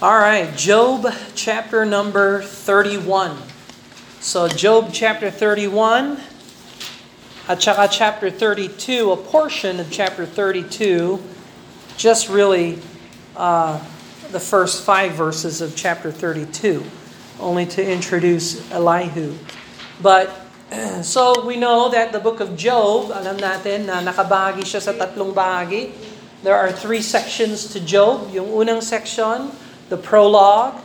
All right, Job chapter number 31. So Job chapter 31 at saka chapter 32, a portion of chapter 32, just really uh, the first five verses of chapter 32, only to introduce Elihu. But so we know that the book of Job, alam natin na nakabahagi siya sa tatlong bahagi. There are three sections to Job. Yung unang section, the prologue,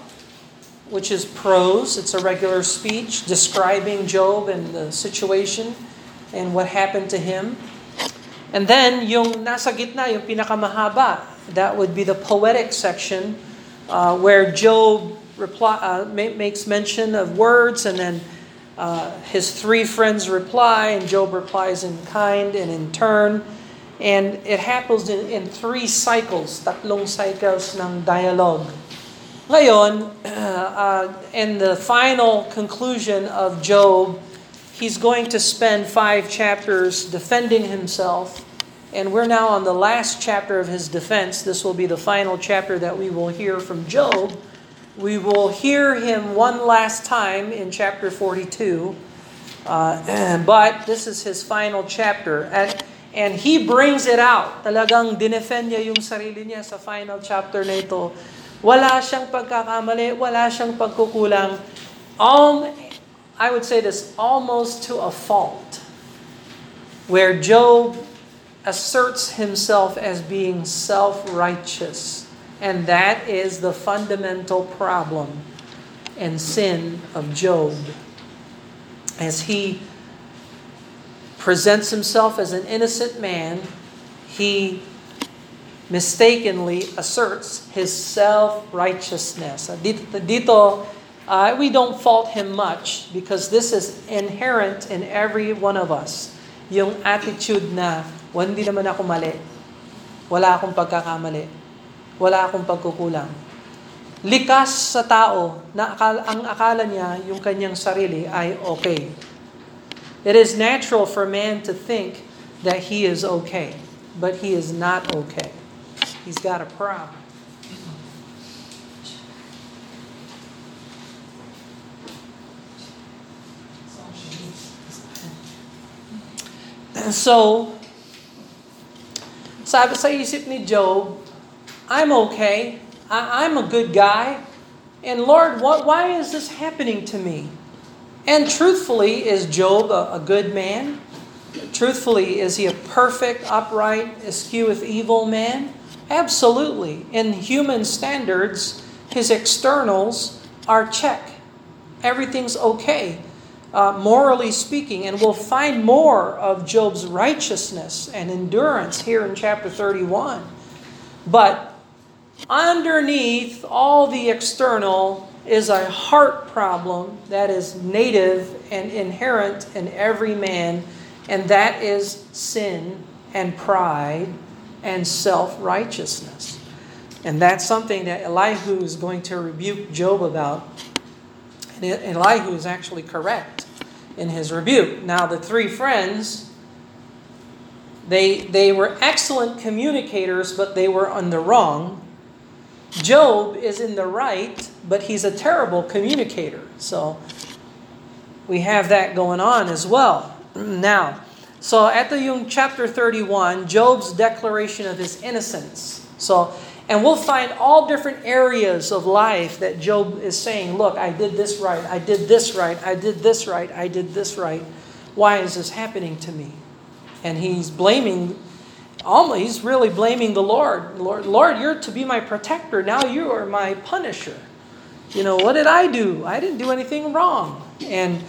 which is prose. It's a regular speech describing Job and the situation and what happened to him. And then, yung nasa gitna, yung pinakamahaba, that would be the poetic section uh, where Job reply, uh, makes mention of words and then uh, his three friends reply and Job replies in kind and in turn. And it happens in, in three cycles, tatlong cycles ng dialogue. Ngayon, uh, in the final conclusion of Job, he's going to spend five chapters defending himself. And we're now on the last chapter of his defense. This will be the final chapter that we will hear from Job. We will hear him one last time in chapter 42. Uh, but this is his final chapter. And, and he brings it out. Talagang dinefend niya yung sarili niya sa final chapter na ito wala siyang pagkakamali, wala siyang pagkukulang. Um, I would say this, almost to a fault. Where Job asserts himself as being self-righteous. And that is the fundamental problem and sin of Job. As he presents himself as an innocent man, he mistakenly asserts his self-righteousness. Dito, dito uh, we don't fault him much because this is inherent in every one of us. Yung attitude na, well, hindi naman ako mali. Wala akong pagkakamali. Wala akong pagkukulang. Likas sa tao na akala, ang akala niya yung kanyang sarili ay okay. It is natural for man to think that he is okay, but he is not okay. He's got a problem. And so, sabi sa isip ni Job, I'm okay. I, I'm a good guy. And Lord, what, why is this happening to me? And truthfully, is Job a, a good man? Truthfully, is he a perfect, upright, escheweth evil man? Absolutely. In human standards, his externals are check. Everything's okay, uh, morally speaking. And we'll find more of Job's righteousness and endurance here in chapter 31. But underneath all the external is a heart problem that is native and inherent in every man, and that is sin and pride and self righteousness. And that's something that Elihu is going to rebuke Job about. And Elihu is actually correct in his rebuke. Now, the three friends, they, they were excellent communicators, but they were on the wrong. Job is in the right, but he's a terrible communicator. So we have that going on as well. Now, so at the yung chapter 31, Job's declaration of his innocence. So, and we'll find all different areas of life that Job is saying, look, I did this right, I did this right, I did this right, I did this right. Why is this happening to me? And he's blaming, almost, he's really blaming the Lord. Lord, Lord, you're to be my protector. Now you are my punisher. You know, what did I do? I didn't do anything wrong. And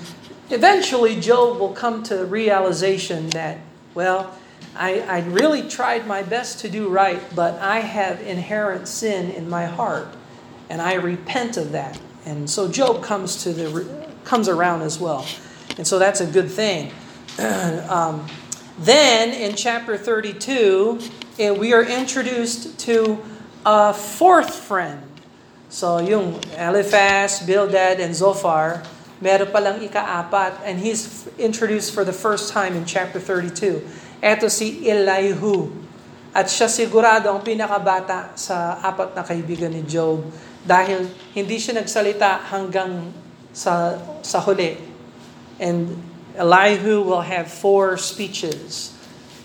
Eventually, Job will come to realization that, well, I, I really tried my best to do right, but I have inherent sin in my heart, and I repent of that. And so Job comes to the comes around as well, and so that's a good thing. um, then in chapter 32, eh, we are introduced to a fourth friend. So yung Eliphaz, Bildad, and Zophar meron palang ikaapat, and he's introduced for the first time in chapter 32. Ito si Elihu. At siya sigurado ang pinakabata sa apat na kaibigan ni Job Dahil hindi siya nagsalita hanggang sa, sa huli. And Elihu will have four speeches.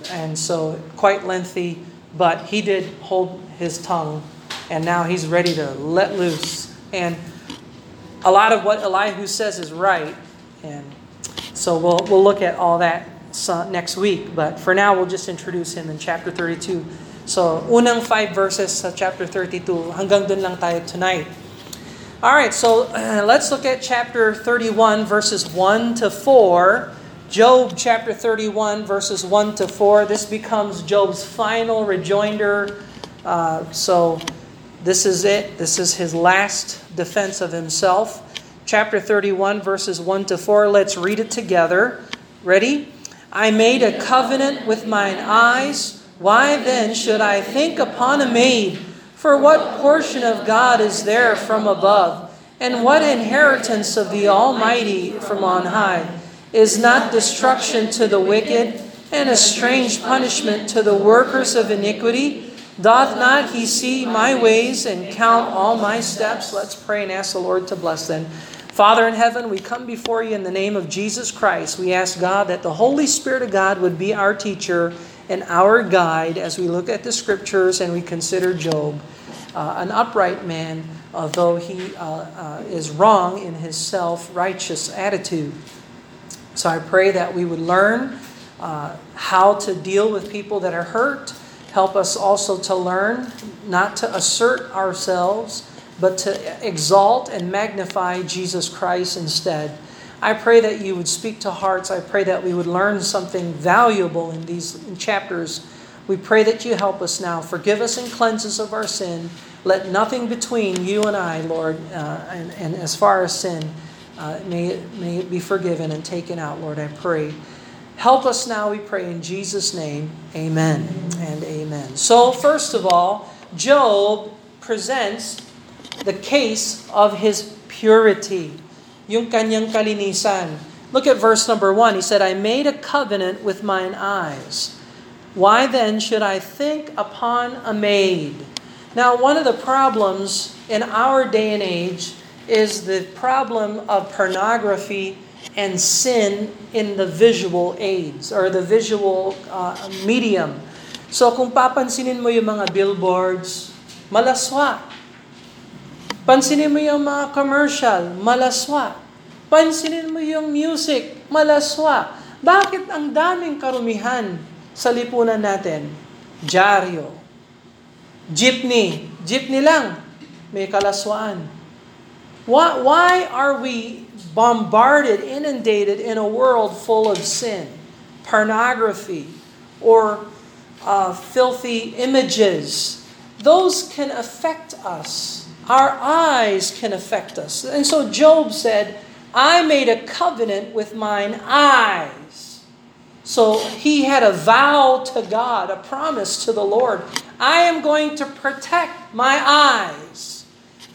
And so quite lengthy, but he did hold his tongue. And now he's ready to let loose. And a lot of what Elihu says is right. And so we'll, we'll look at all that next week. But for now, we'll just introduce him in chapter 32. So, unang five verses sa chapter 32. Hanggang dun lang tayo tonight. All right, so uh, let's look at chapter 31, verses 1 to 4. Job chapter 31, verses 1 to 4. This becomes Job's final rejoinder. Uh, so, this is it. This is his last defense of himself. Chapter 31, verses 1 to 4. Let's read it together. Ready? I made a covenant with mine eyes. Why then should I think upon a maid? For what portion of God is there from above? And what inheritance of the Almighty from on high? Is not destruction to the wicked, and a strange punishment to the workers of iniquity? Doth not he see my ways and count all my steps? Let's pray and ask the Lord to bless them. Father in heaven, we come before you in the name of Jesus Christ. We ask God that the Holy Spirit of God would be our teacher and our guide as we look at the scriptures and we consider Job, uh, an upright man, although he uh, uh, is wrong in his self righteous attitude. So I pray that we would learn uh, how to deal with people that are hurt Help us also to learn not to assert ourselves, but to exalt and magnify Jesus Christ instead. I pray that you would speak to hearts. I pray that we would learn something valuable in these chapters. We pray that you help us now. Forgive us and cleanse us of our sin. Let nothing between you and I, Lord, uh, and, and, as far as sin, uh, may, it, may it be forgiven and taken out, Lord, I pray. Help us now, we pray, in Jesus' name. Amen and amen. So, first of all, Job presents the case of his purity, yung kanyang kalinisan. Look at verse number one. He said, I made a covenant with mine eyes. Why then should I think upon a maid? Now, one of the problems in our day and age is the problem of pornography and sin in the visual aids or the visual uh, medium. So kung papansinin mo yung mga billboards, malaswa. Pansinin mo yung mga commercial, malaswa. Pansinin mo yung music, malaswa. Bakit ang daming karumihan sa lipunan natin? Dyaryo. Jeepney. Jeepney lang. May kalaswaan. Why, why are we bombarded, inundated in a world full of sin, pornography, or uh, filthy images. Those can affect us. Our eyes can affect us. And so Job said, I made a covenant with mine eyes. So he had a vow to God, a promise to the Lord. I am going to protect my eyes.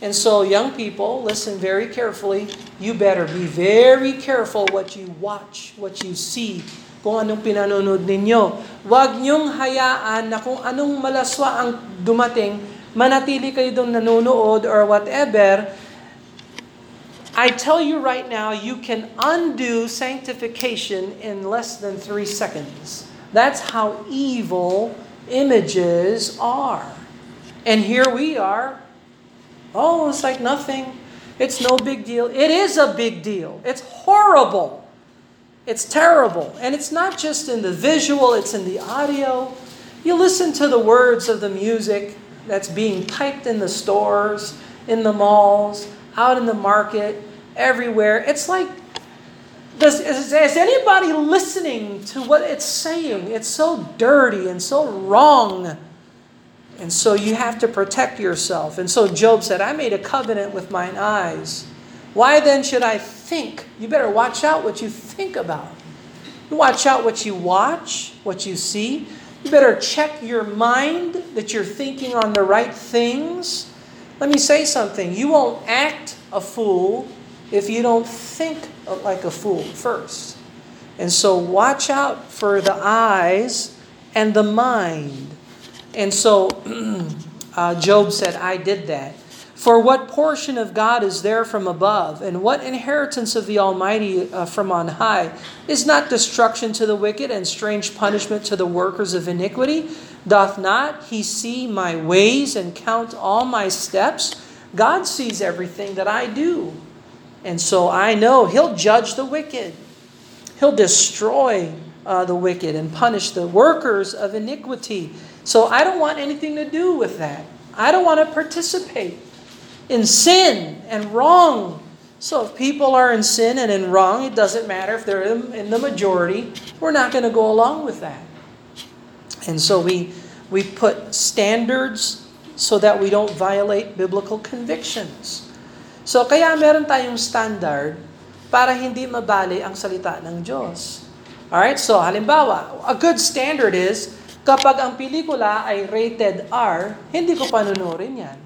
And so, young people, listen very carefully. You better be very careful what you watch, what you see, kung anong pinanonood ninyo. Huwag niyong hayaan na kung anong malaswa ang dumating, manatili kayo doon nanonood or whatever. I tell you right now, you can undo sanctification in less than three seconds. That's how evil images are. And here we are, Oh, it's like nothing. It's no big deal. It is a big deal. It's horrible. It's terrible. And it's not just in the visual, it's in the audio. You listen to the words of the music that's being piped in the stores, in the malls, out in the market, everywhere. It's like, does, is, is anybody listening to what it's saying? It's so dirty and so wrong. And so you have to protect yourself. And so Job said, I made a covenant with mine eyes. Why then should I think? You better watch out what you think about. You watch out what you watch, what you see. You better check your mind that you're thinking on the right things. Let me say something. You won't act a fool if you don't think like a fool first. And so watch out for the eyes and the mind. And so uh, Job said, I did that. For what portion of God is there from above, and what inheritance of the Almighty uh, from on high? Is not destruction to the wicked and strange punishment to the workers of iniquity? Doth not he see my ways and count all my steps? God sees everything that I do. And so I know he'll judge the wicked. He'll destroy uh, the wicked and punish the workers of iniquity. So I don't want anything to do with that. I don't want to participate in sin and wrong. So if people are in sin and in wrong, it doesn't matter if they're in the majority. We're not going to go along with that. And so we we put standards so that we don't violate biblical convictions. So kaya meron tayong standard para hindi mabali ang salita ng Diyos. Alright, so halimbawa, a good standard is kapag ang pelikula ay rated R, hindi ko panunurin yan.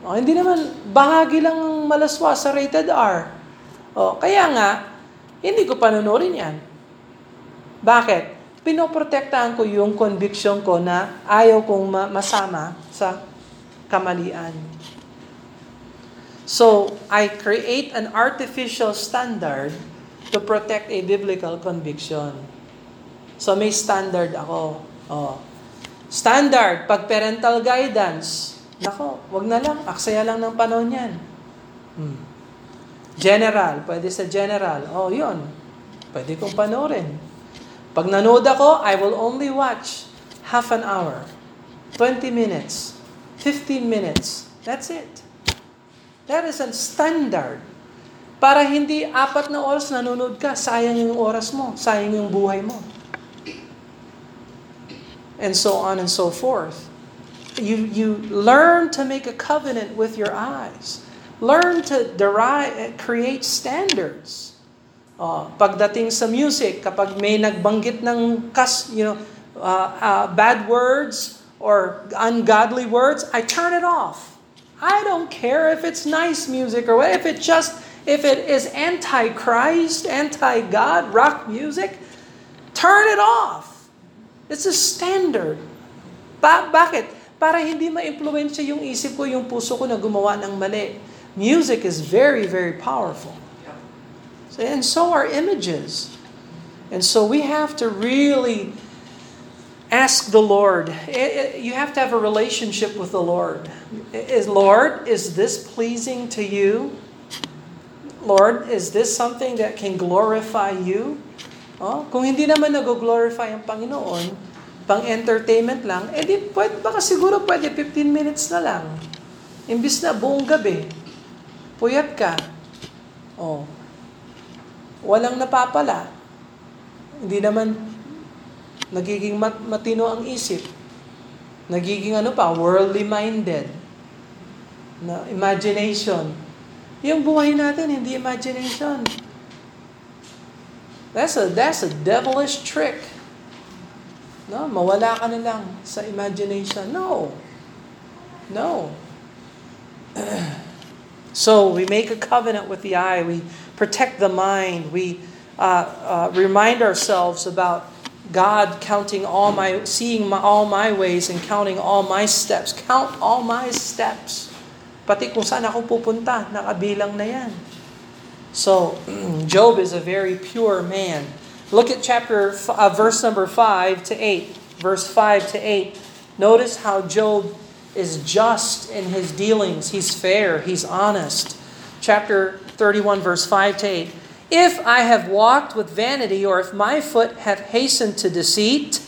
Oh, hindi naman, bahagi lang malaswa sa rated R. Oh, kaya nga, hindi ko panunorin yan. Bakit? Pinoprotektahan ko yung conviction ko na ayaw kong ma- masama sa kamalian. So, I create an artificial standard to protect a biblical conviction. So, may standard ako. Oh. Standard, pag parental guidance, Nako, wag na lang. Aksaya lang ng panahon yan. Hmm. General, pwede sa general. Oh, yun. Pwede kong panoorin. Pag nanood ako, I will only watch half an hour, 20 minutes, 15 minutes. That's it. That is a standard. Para hindi apat na oras nanonood ka, sayang yung oras mo, sayang yung buhay mo. And so on and so forth. you, you learn to make a covenant with your eyes. Learn to derive, create standards. Uh, pagdating sa music, kapag may nagbanggit ng kas, you know, uh, uh, bad words or ungodly words, I turn it off. I don't care if it's nice music or what, if it just if it is anti-Christ, anti-God rock music, turn it off. It's a standard. Ba- bakit? para hindi ma-influensya yung isip ko, yung puso ko na gumawa ng mali. Music is very, very powerful. So, and so are images. And so we have to really ask the Lord. You have to have a relationship with the Lord. Is Lord, is this pleasing to you? Lord, is this something that can glorify you? Oh, kung hindi naman nag-glorify ang Panginoon, pang entertainment lang, eh di, pwede, baka siguro pwede 15 minutes na lang. Imbis na buong gabi, puyat ka. Oh. Walang napapala. Hindi naman nagiging mat- matino ang isip. Nagiging ano pa, worldly minded. Na imagination. Yung buhay natin, hindi imagination. That's a that's a devilish trick. No, mawala ka na lang sa imagination. No. No. so we make a covenant with the eye. We protect the mind. We uh, uh, remind ourselves about God counting all my, seeing my, all my ways and counting all my steps. Count all my steps. Pati kung saan ako pupunta, nakabilang na yan. So, Job is a very pure man. Look at chapter uh, verse number 5 to 8. Verse 5 to 8. Notice how Job is just in his dealings. He's fair, he's honest. Chapter 31 verse 5 to 8. If I have walked with vanity or if my foot hath hastened to deceit,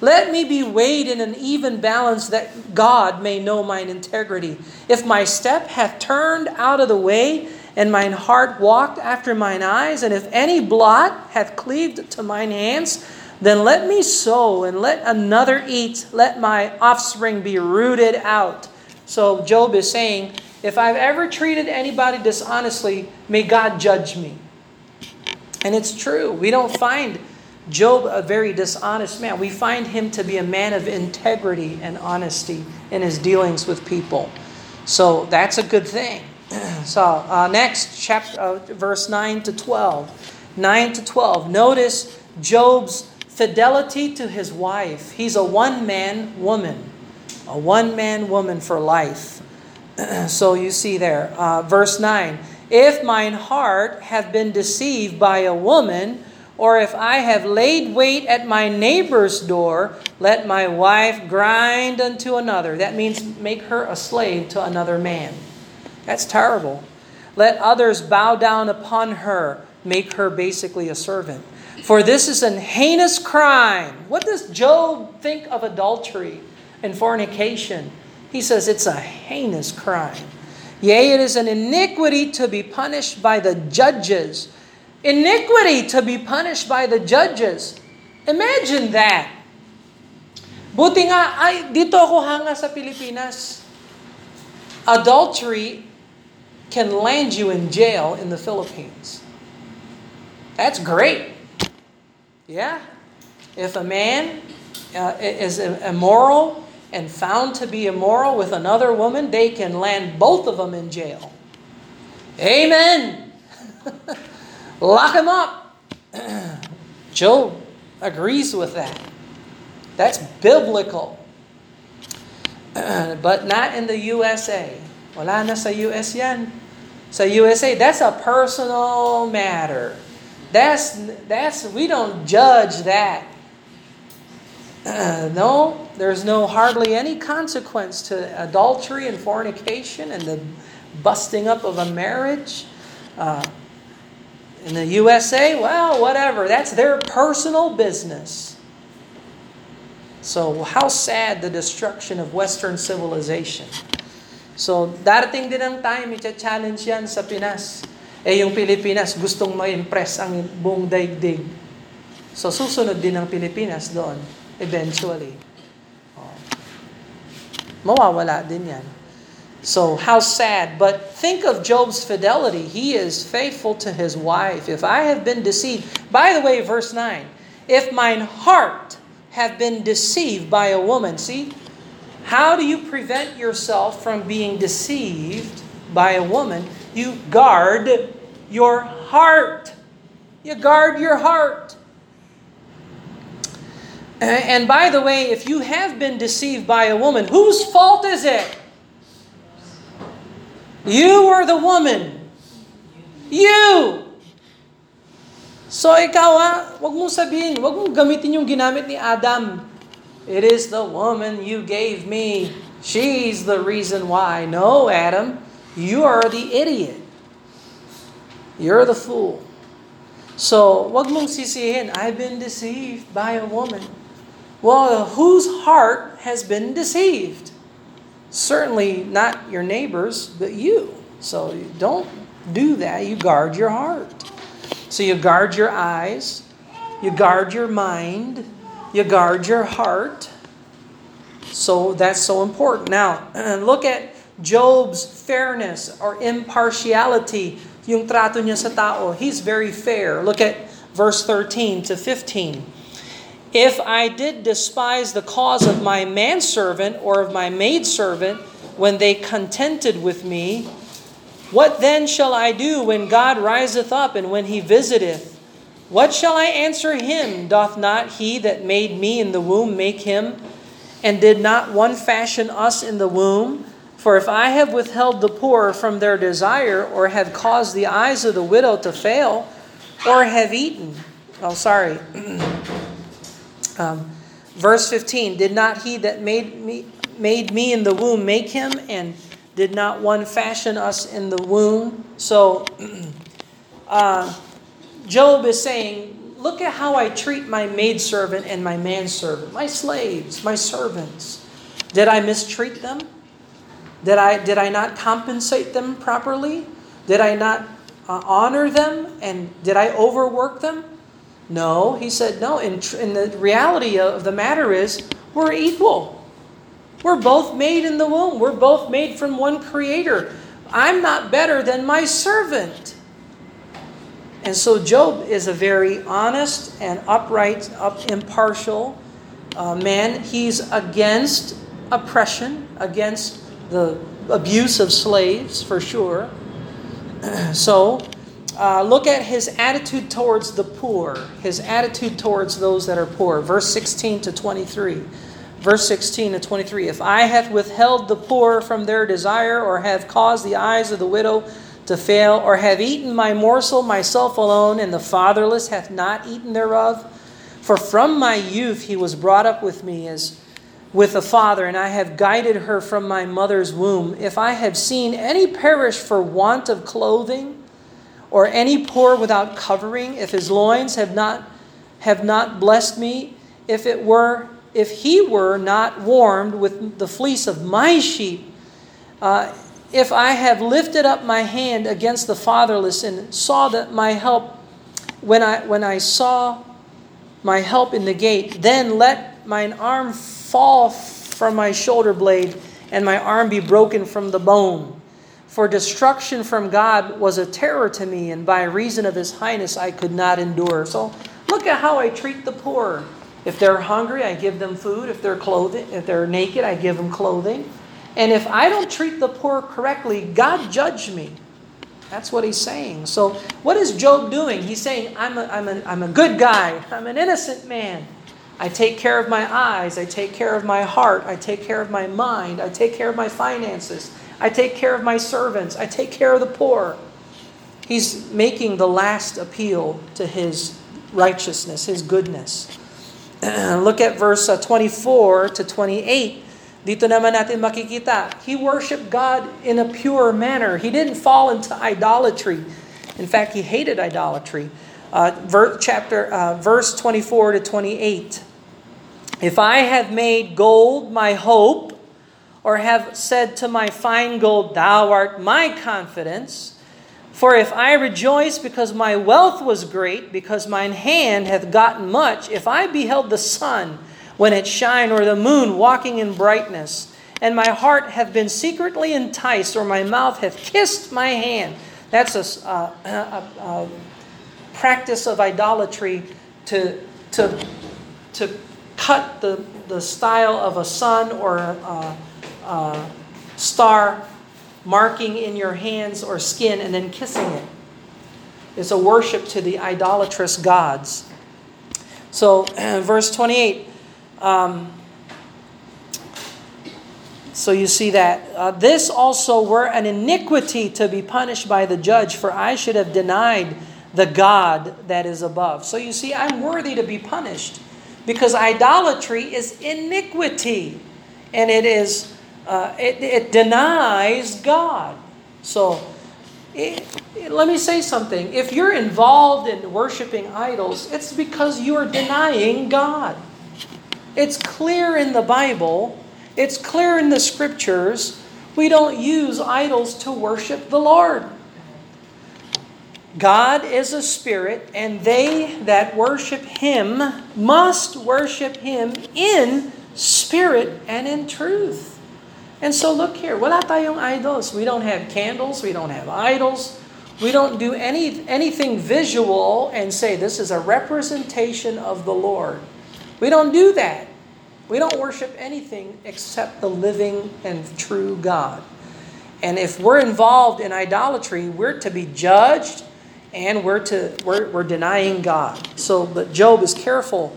let me be weighed in an even balance that God may know mine integrity. If my step hath turned out of the way, and mine heart walked after mine eyes, and if any blot hath cleaved to mine hands, then let me sow, and let another eat, let my offspring be rooted out. So Job is saying, if I've ever treated anybody dishonestly, may God judge me. And it's true. We don't find Job a very dishonest man. We find him to be a man of integrity and honesty in his dealings with people. So that's a good thing. So uh, next, chapter, uh, verse 9 to 12. 9 to 12. Notice Job's fidelity to his wife. He's a one man woman, a one man woman for life. so you see there, uh, verse 9 If mine heart have been deceived by a woman, or if I have laid wait at my neighbor's door, let my wife grind unto another. That means make her a slave to another man. That's terrible. Let others bow down upon her, make her basically a servant. For this is an heinous crime. What does Job think of adultery and fornication? He says it's a heinous crime. Yea, it is an iniquity to be punished by the judges. Iniquity to be punished by the judges. Imagine that. Buti nga, ay, dito ako hanga sa Pilipinas. Adultery can land you in jail in the Philippines. That's great. Yeah. If a man uh, is immoral and found to be immoral with another woman, they can land both of them in jail. Amen. Lock him up. Job agrees with that. That's biblical. but not in the USA. Wala na sa US yan. Sa USA, that's a personal matter. That's that's we don't judge that. Uh, no, there's no hardly any consequence to adultery and fornication and the busting up of a marriage. Uh, in the USA, well, whatever. That's their personal business. So, how sad the destruction of Western civilization. So, darating din ang time, i-challenge yan sa Pinas. Eh yung Pilipinas gustong ma-impress ang buong daigdig. So susunod din ang Pilipinas doon eventually. Oh. Mawawala din yan. So how sad. But think of Job's fidelity. He is faithful to his wife. If I have been deceived, by the way, verse 9, if mine heart have been deceived by a woman, see, how do you prevent yourself from being deceived by a woman? You guard your heart. You guard your heart. And by the way, if you have been deceived by a woman, whose fault is it? You or the woman? You! So ikaw ha, wag mong sabihin, wag mong gamitin yung ginamit ni Adam. It is the woman you gave me. She's the reason why. No, Adam, you are the idiot. You're the fool. So, wag mong sisihin, I've been deceived by a woman. Well, whose heart has been deceived? Certainly not your neighbors, but you. So don't do that. You guard your heart. So you guard your eyes, you guard your mind, you guard your heart. So that's so important. Now, look at Job's fairness or impartiality yung trato niya sa tao, he's very fair. Look at verse 13 to 15. If I did despise the cause of my manservant or of my maidservant when they contented with me, what then shall I do when God riseth up and when he visiteth? What shall I answer him? Doth not he that made me in the womb make him? And did not one fashion us in the womb? For if I have withheld the poor from their desire, or have caused the eyes of the widow to fail, or have eaten, oh, sorry. um, verse 15 Did not he that made me, made me in the womb make him, and did not one fashion us in the womb? So, uh, Job is saying, Look at how I treat my maidservant and my manservant, my slaves, my servants. Did I mistreat them? Did I, did I not compensate them properly? Did I not uh, honor them? And did I overwork them? No, he said, no. In, in the reality of the matter is, we're equal. We're both made in the womb. We're both made from one creator. I'm not better than my servant. And so Job is a very honest and upright, up, impartial uh, man. He's against oppression, against the abuse of slaves, for sure. so, uh, look at his attitude towards the poor, his attitude towards those that are poor. Verse 16 to 23. verse 16 to 23. If I have withheld the poor from their desire, or have caused the eyes of the widow to fail, or have eaten my morsel myself alone, and the fatherless hath not eaten thereof, for from my youth he was brought up with me as with a father, and I have guided her from my mother's womb. If I have seen any perish for want of clothing, or any poor without covering, if his loins have not have not blessed me, if it were if he were not warmed with the fleece of my sheep, uh, if I have lifted up my hand against the fatherless and saw that my help, when I when I saw my help in the gate, then let mine arm fall from my shoulder blade, and my arm be broken from the bone. For destruction from God was a terror to me, and by reason of His highness I could not endure. So look at how I treat the poor. If they're hungry, I give them food. If they're clothing, if they're naked, I give them clothing. And if I don't treat the poor correctly, God judge me. That's what he's saying. So what is Job doing? He's saying, I'm a, I'm a, I'm a good guy. I'm an innocent man. I take care of my eyes. I take care of my heart. I take care of my mind. I take care of my finances. I take care of my servants. I take care of the poor. He's making the last appeal to his righteousness, his goodness. Look at verse uh, 24 to 28. Dito naman natin makikita, he worshiped God in a pure manner. He didn't fall into idolatry. In fact, he hated idolatry. Uh, ver- chapter uh, verse 24 to 28. If I have made gold my hope, or have said to my fine gold, Thou art my confidence, for if I rejoice because my wealth was great, because mine hand hath gotten much, if I beheld the sun when it shine, or the moon walking in brightness, and my heart have been secretly enticed, or my mouth hath kissed my hand. That's a, a, a practice of idolatry to, to, to cut the, the style of a sun or a, a star marking in your hands or skin and then kissing it. It's a worship to the idolatrous gods. So, verse 28. Um, so you see that. Uh, this also were an iniquity to be punished by the judge, for I should have denied the God that is above. So you see, I'm worthy to be punished because idolatry is iniquity. And it is uh, it, it denies God. So, it, it, let me say something. If you're involved in worshiping idols, it's because you are denying God. It's clear in the Bible, it's clear in the scriptures. We don't use idols to worship the Lord. God is a spirit, and they that worship Him must worship Him in spirit and in truth. And so look here, wala tayong idols. We don't have candles, we don't have idols. We don't do any anything visual and say this is a representation of the Lord. We don't do that. We don't worship anything except the living and true God. And if we're involved in idolatry, we're to be judged and we're to we're, we're denying God. So but Job is careful.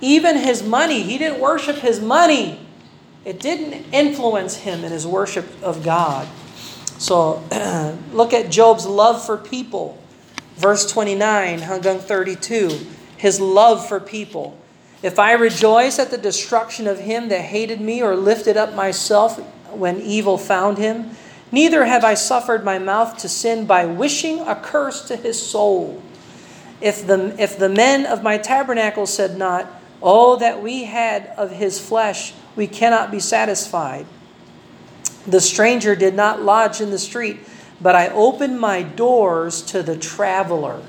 Even his money, he didn't worship his money. It didn't influence him in his worship of God. So, look at Job's love for people. Verse 29 hanggang 32. His love for people. If I rejoice at the destruction of him that hated me or lifted up myself when evil found him, neither have I suffered my mouth to sin by wishing a curse to his soul. If the, if the men of my tabernacle said not, Oh, that we had of his flesh, we cannot be satisfied. The stranger did not lodge in the street, but I opened my doors to the traveler.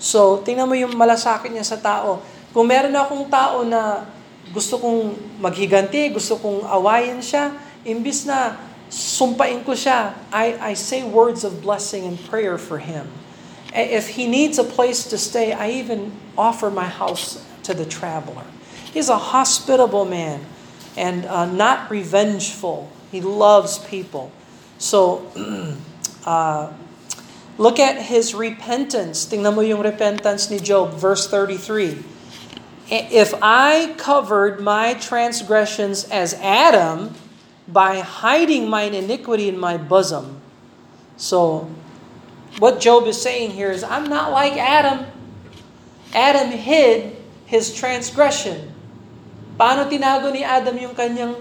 So, tingnan mo yung malasakit niya sa tao. Kung meron akong tao na gusto kong maghiganti, gusto kong awayin siya, imbis na sumpain ko siya, I, I say words of blessing and prayer for him. If he needs a place to stay, I even offer my house to the traveler. He's a hospitable man and uh, not revengeful. He loves people. So, uh, look at his repentance. Tingnan mo yung repentance ni Job, verse 33. If I covered my transgressions as Adam by hiding mine iniquity in my bosom. So, what Job is saying here is, I'm not like Adam. Adam hid his transgression. Paano tinago ni Adam yung kanyang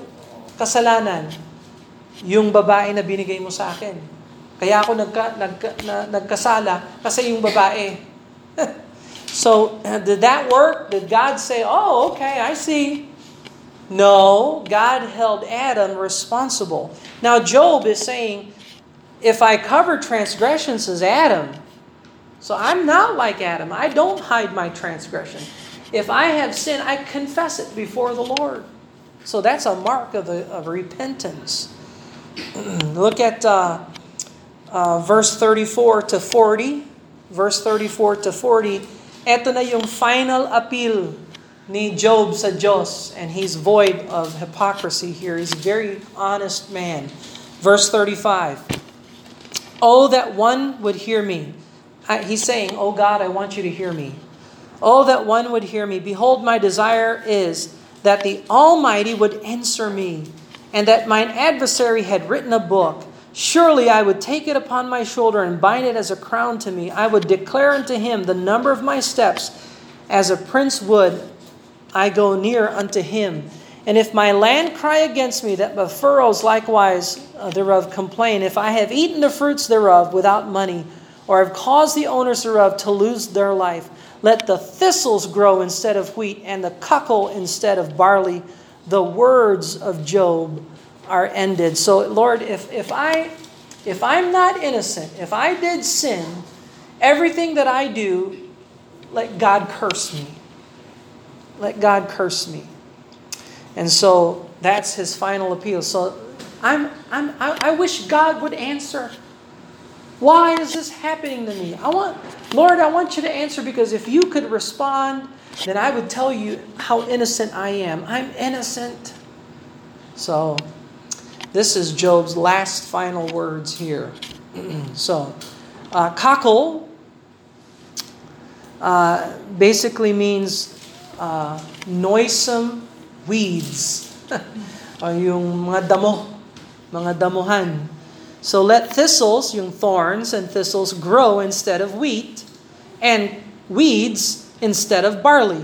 kasalanan? Yung babae na binigay mo sa akin. Kaya ako nagka, nagka, na, nagkasala kasi yung babae. so, did that work? Did God say, oh, okay, I see. No, God held Adam responsible. Now, Job is saying, if I cover transgressions as Adam, so I'm not like Adam. I don't hide my transgression. If I have sin, I confess it before the Lord. So that's a mark of, a, of repentance. Look at uh, uh, verse 34 to 40. Verse 34 to 40. Ito na yung final appeal ni Job sa Diyos. And he's void of hypocrisy here. He's a very honest man. Verse 35. Oh, that one would hear me. He's saying, Oh God, I want you to hear me. Oh, that one would hear me. Behold, my desire is that the Almighty would answer me, and that mine adversary had written a book. Surely I would take it upon my shoulder and bind it as a crown to me. I would declare unto him the number of my steps, as a prince would. I go near unto him. And if my land cry against me, that the furrows likewise uh, thereof complain, if I have eaten the fruits thereof without money, or have caused the owners thereof to lose their life, let the thistles grow instead of wheat, and the cockle instead of barley. The words of Job are ended. So, Lord, if, if I if I'm not innocent, if I did sin, everything that I do, let God curse me. Let God curse me. And so that's his final appeal. So I'm, I'm, I, I wish God would answer. Why is this happening to me? I want, Lord, I want you to answer because if you could respond, then I would tell you how innocent I am. I'm innocent. So, this is Job's last final words here. so, uh, cockle uh, basically means uh, noisome weeds. o yung mga damo, mga damuhan. So let thistles, yung thorns and thistles, grow instead of wheat, and weeds instead of barley,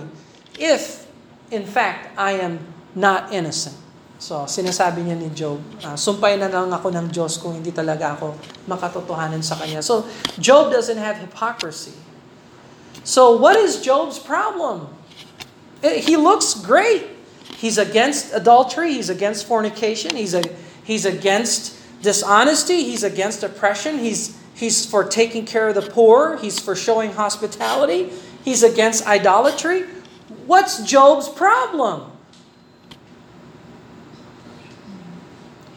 if, in fact, I am not innocent. So, sinasabi niya ni Job, uh, sumpay na lang ako ng Diyos kung hindi talaga ako makatotohanan sa Kanya. So, Job doesn't have hypocrisy. So, what is Job's problem? Eh, he looks great. He's against adultery, he's against fornication, he's, a, he's against dishonesty, he's against oppression, he's, he's for taking care of the poor, he's for showing hospitality, he's against idolatry. What's Job's problem?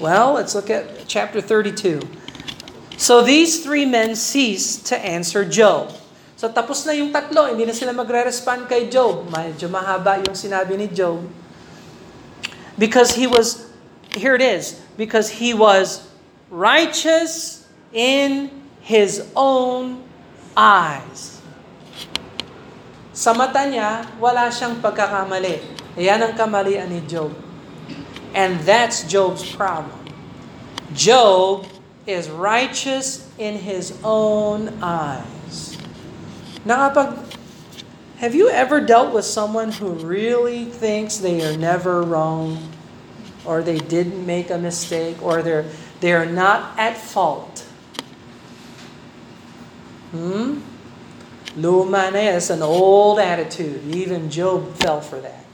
Well, let's look at chapter 32. So these three men ceased to answer Job. So tapos na yung tatlo, hindi na sila magre-respond kay Job. Medyo mahaba yung sinabi ni Job. Because he was, here it is, because he was righteous in his own eyes. Sa mata niya, wala siyang pagkakamali. Yan ang kamalian ni Job. And that's Job's problem. Job is righteous in his own eyes. Nakapag, have you ever dealt with someone who really thinks they are never wrong, or they didn't make a mistake, or they're they are not at fault. Hmm? Luma na an old attitude. Even Job fell for that.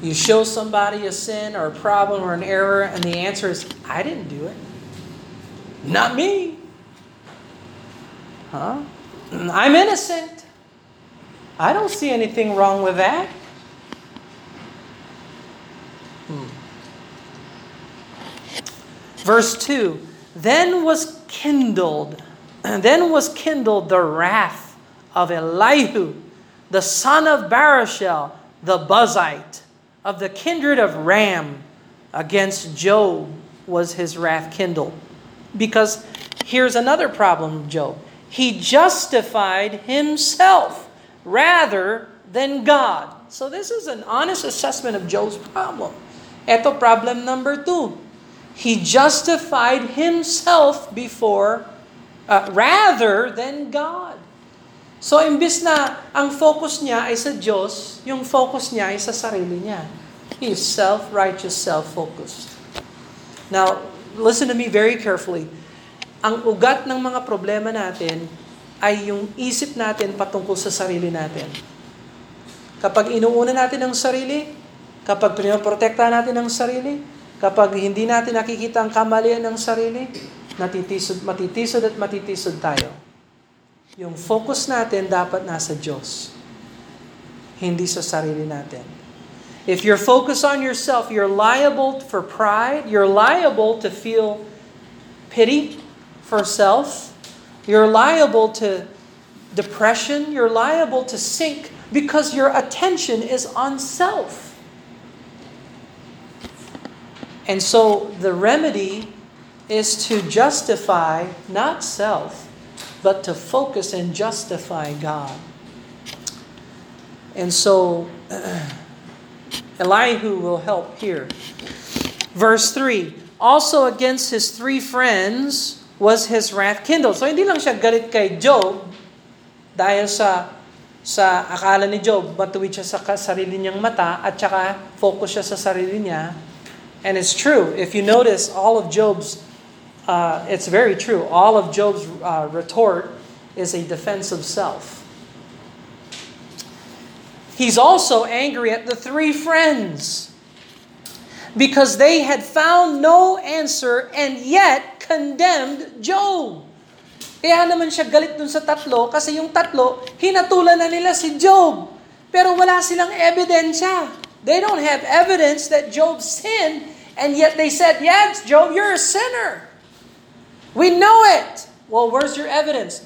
You show somebody a sin or a problem or an error, and the answer is, I didn't do it. Not me. Huh? I'm innocent. I don't see anything wrong with that. Hmm. Verse 2 Then was kindled, then was kindled the wrath of Elihu, the son of Barachel, the Buzite, of the kindred of Ram, against Job was his wrath kindled. Because here's another problem, Job. he justified himself rather than God. So this is an honest assessment of Job's problem. Ito problem number two. He justified himself before, uh, rather than God. So imbis na ang focus niya ay sa Diyos, yung focus niya ay sa sarili niya. He is self-righteous, self-focused. Now, listen to me very carefully. Ang ugat ng mga problema natin ay yung isip natin patungkol sa sarili natin. Kapag inuuna natin ang sarili, kapag pinoprotekta natin ang sarili, kapag hindi natin nakikita ang kamalian ng sarili, natitisod, matitisod at matitisod tayo. Yung focus natin dapat nasa Diyos, hindi sa sarili natin. If you're focused on yourself, you're liable for pride, you're liable to feel pity for self, you're liable to depression, you're liable to sink because your attention is on self. And so the remedy is to justify not self, but to focus and justify God. And so Elihu will help here. Verse 3 Also against his three friends was his wrath kindled. So hindi lang siya galit kay Job dahil sa sa akala ni Job, matuwid siya sa sarili niyang mata at saka focus siya sa sarili niya. And it's true. If you notice, all of Job's, uh, it's very true. All of Job's uh, retort is a defense of self. He's also angry at the three friends because they had found no answer and yet condemned Job. Kaya naman siya galit dun sa tatlo kasi yung tatlo, hinatulan na nila si Job. Pero wala silang ebidensya. They don't have evidence that Job sinned and yet they said, yes, Job, you're a sinner. We know it. Well, where's your evidence?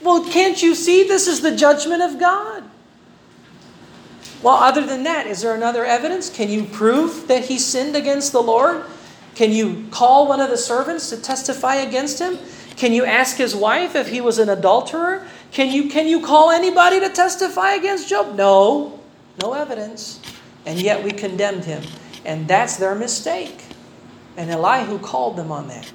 Well, can't you see this is the judgment of God? Well, other than that, is there another evidence? Can you prove that he sinned against the Lord? Can you call one of the servants to testify against him? Can you ask his wife if he was an adulterer? Can you, can you call anybody to testify against Job? No, no evidence. And yet we condemned him. And that's their mistake. And Elihu called them on that.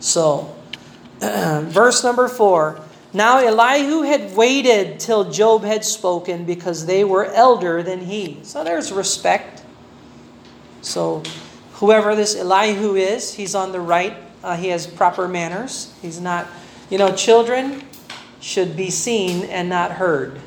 So, verse number four. Now Elihu had waited till Job had spoken because they were elder than he. So there's respect. So, whoever this Elihu is, he's on the right uh, he has proper manners. He's not, you know, children should be seen and not heard.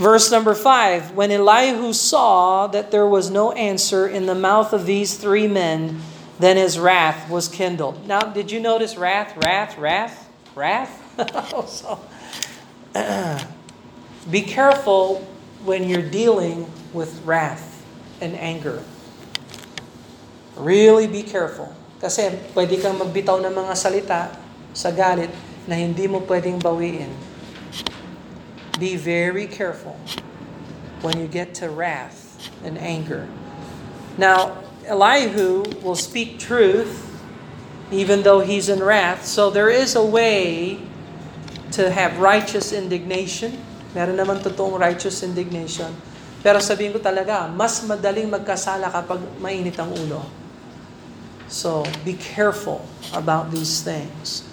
Verse number five When Elihu saw that there was no answer in the mouth of these three men, then his wrath was kindled. Now, did you notice wrath, wrath, wrath, wrath? so, be careful when you're dealing with wrath and anger. Really be careful. Kasi pwede kang magbitaw ng mga salita sa galit na hindi mo pwedeng bawiin. Be very careful when you get to wrath and anger. Now, Elihu will speak truth even though he's in wrath. So there is a way to have righteous indignation. Meron naman totoong righteous indignation. Pero sabihin ko talaga, mas madaling magkasala kapag mainit ang ulo. So, be careful about these things.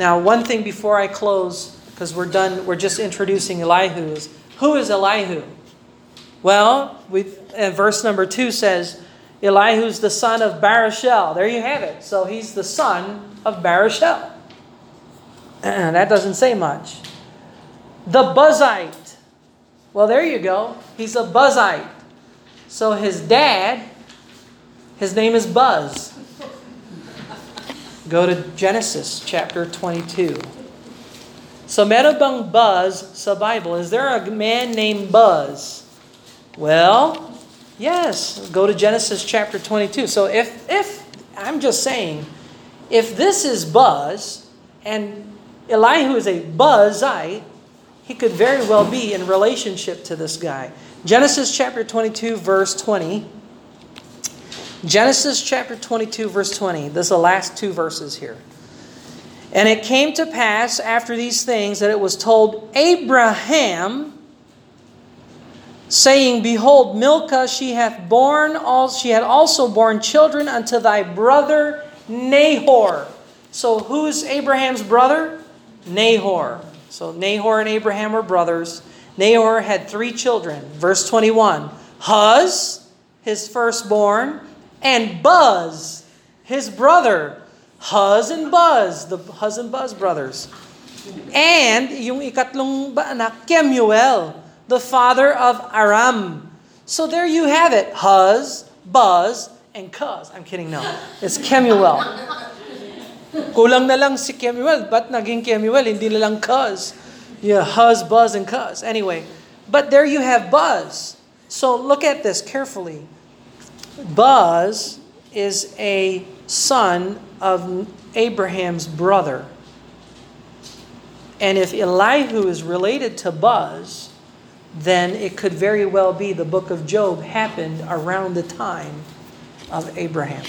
Now, one thing before I close, because we're done, we're just introducing Elihu. Is, who is Elihu? Well, we uh, verse number two says, Elihu's the son of Barachel. There you have it. So he's the son of Barachel. that doesn't say much. The Buzite. Well, there you go. He's a Buzite. So his dad, his name is Buzz. Go to Genesis chapter 22. So meron bang Buzz sa Bible? Is there a man named Buzz? Well, yes. Go to Genesis chapter 22. So if if I'm just saying, if this is Buzz and Elihu is a Buzite, he could very well be in relationship to this guy. Genesis chapter 22, verse 20. Genesis chapter 22, verse 20. This is the last two verses here. And it came to pass after these things that it was told Abraham, saying, Behold, Milcah, she hath born all she had also borne children unto thy brother Nahor. So who's Abraham's brother? Nahor. So Nahor and Abraham were brothers. Nahor had three children. Verse 21 Huz, his firstborn, and Buzz, his brother. Huz and Buzz, the Huz and Buzz brothers. And yung ikatlong anak, Kemuel, the father of Aram. So there you have it. Huz, Buzz, and Cuz. I'm kidding, no. It's Kemuel. Kulang na lang si Kemuel. Ba't naging Kemuel? Hindi na lang Cuz. Yeah, Huz, Buzz, and Cuz. Anyway, but there you have Buzz. So look at this carefully. Buzz is a son of Abraham's brother. And if Elihu is related to Buzz, then it could very well be the book of Job happened around the time of Abraham.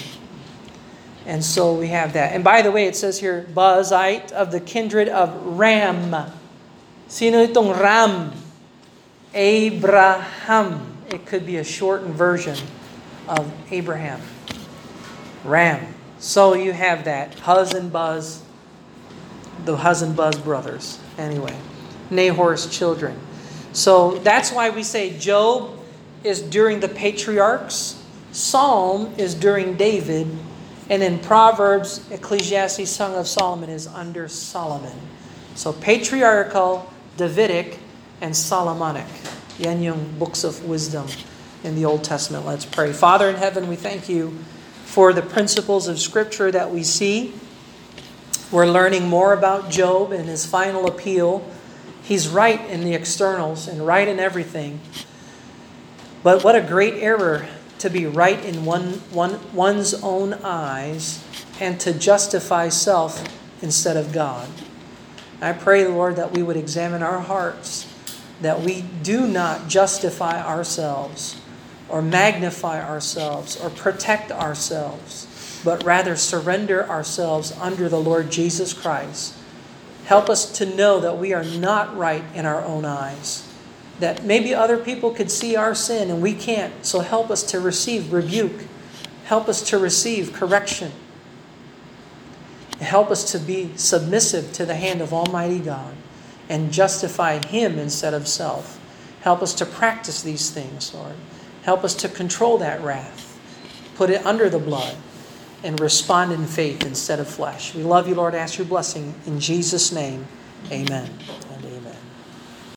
And so we have that. And by the way, it says here, Buzite of the kindred of Ram. Sino itong Ram? Abraham. It could be a shortened version of Abraham. Ram. So you have that. Huz and Buzz, the Huz and Buzz brothers. Anyway, Nahor's children. So that's why we say Job is during the patriarchs, Psalm is during David, and in Proverbs, Ecclesiastes, Song of Solomon is under Solomon. So patriarchal, Davidic, and Solomonic. Yan yung books of wisdom in the Old Testament. Let's pray. Father in heaven, we thank you for the principles of Scripture that we see. We're learning more about Job and his final appeal. He's right in the externals and right in everything. But what a great error to be right in one, one, one's own eyes and to justify self instead of God. I pray, Lord, that we would examine our hearts, that we do not justify ourselves or magnify ourselves or protect ourselves, but rather surrender ourselves under the Lord Jesus Christ. Help us to know that we are not right in our own eyes, that maybe other people could see our sin and we can't. So help us to receive rebuke, help us to receive correction. Help us to be submissive to the hand of Almighty God and justify Him instead of self. Help us to practice these things, Lord. Help us to control that wrath, put it under the blood, and respond in faith instead of flesh. We love you, Lord. Ask your blessing in Jesus' name. Amen.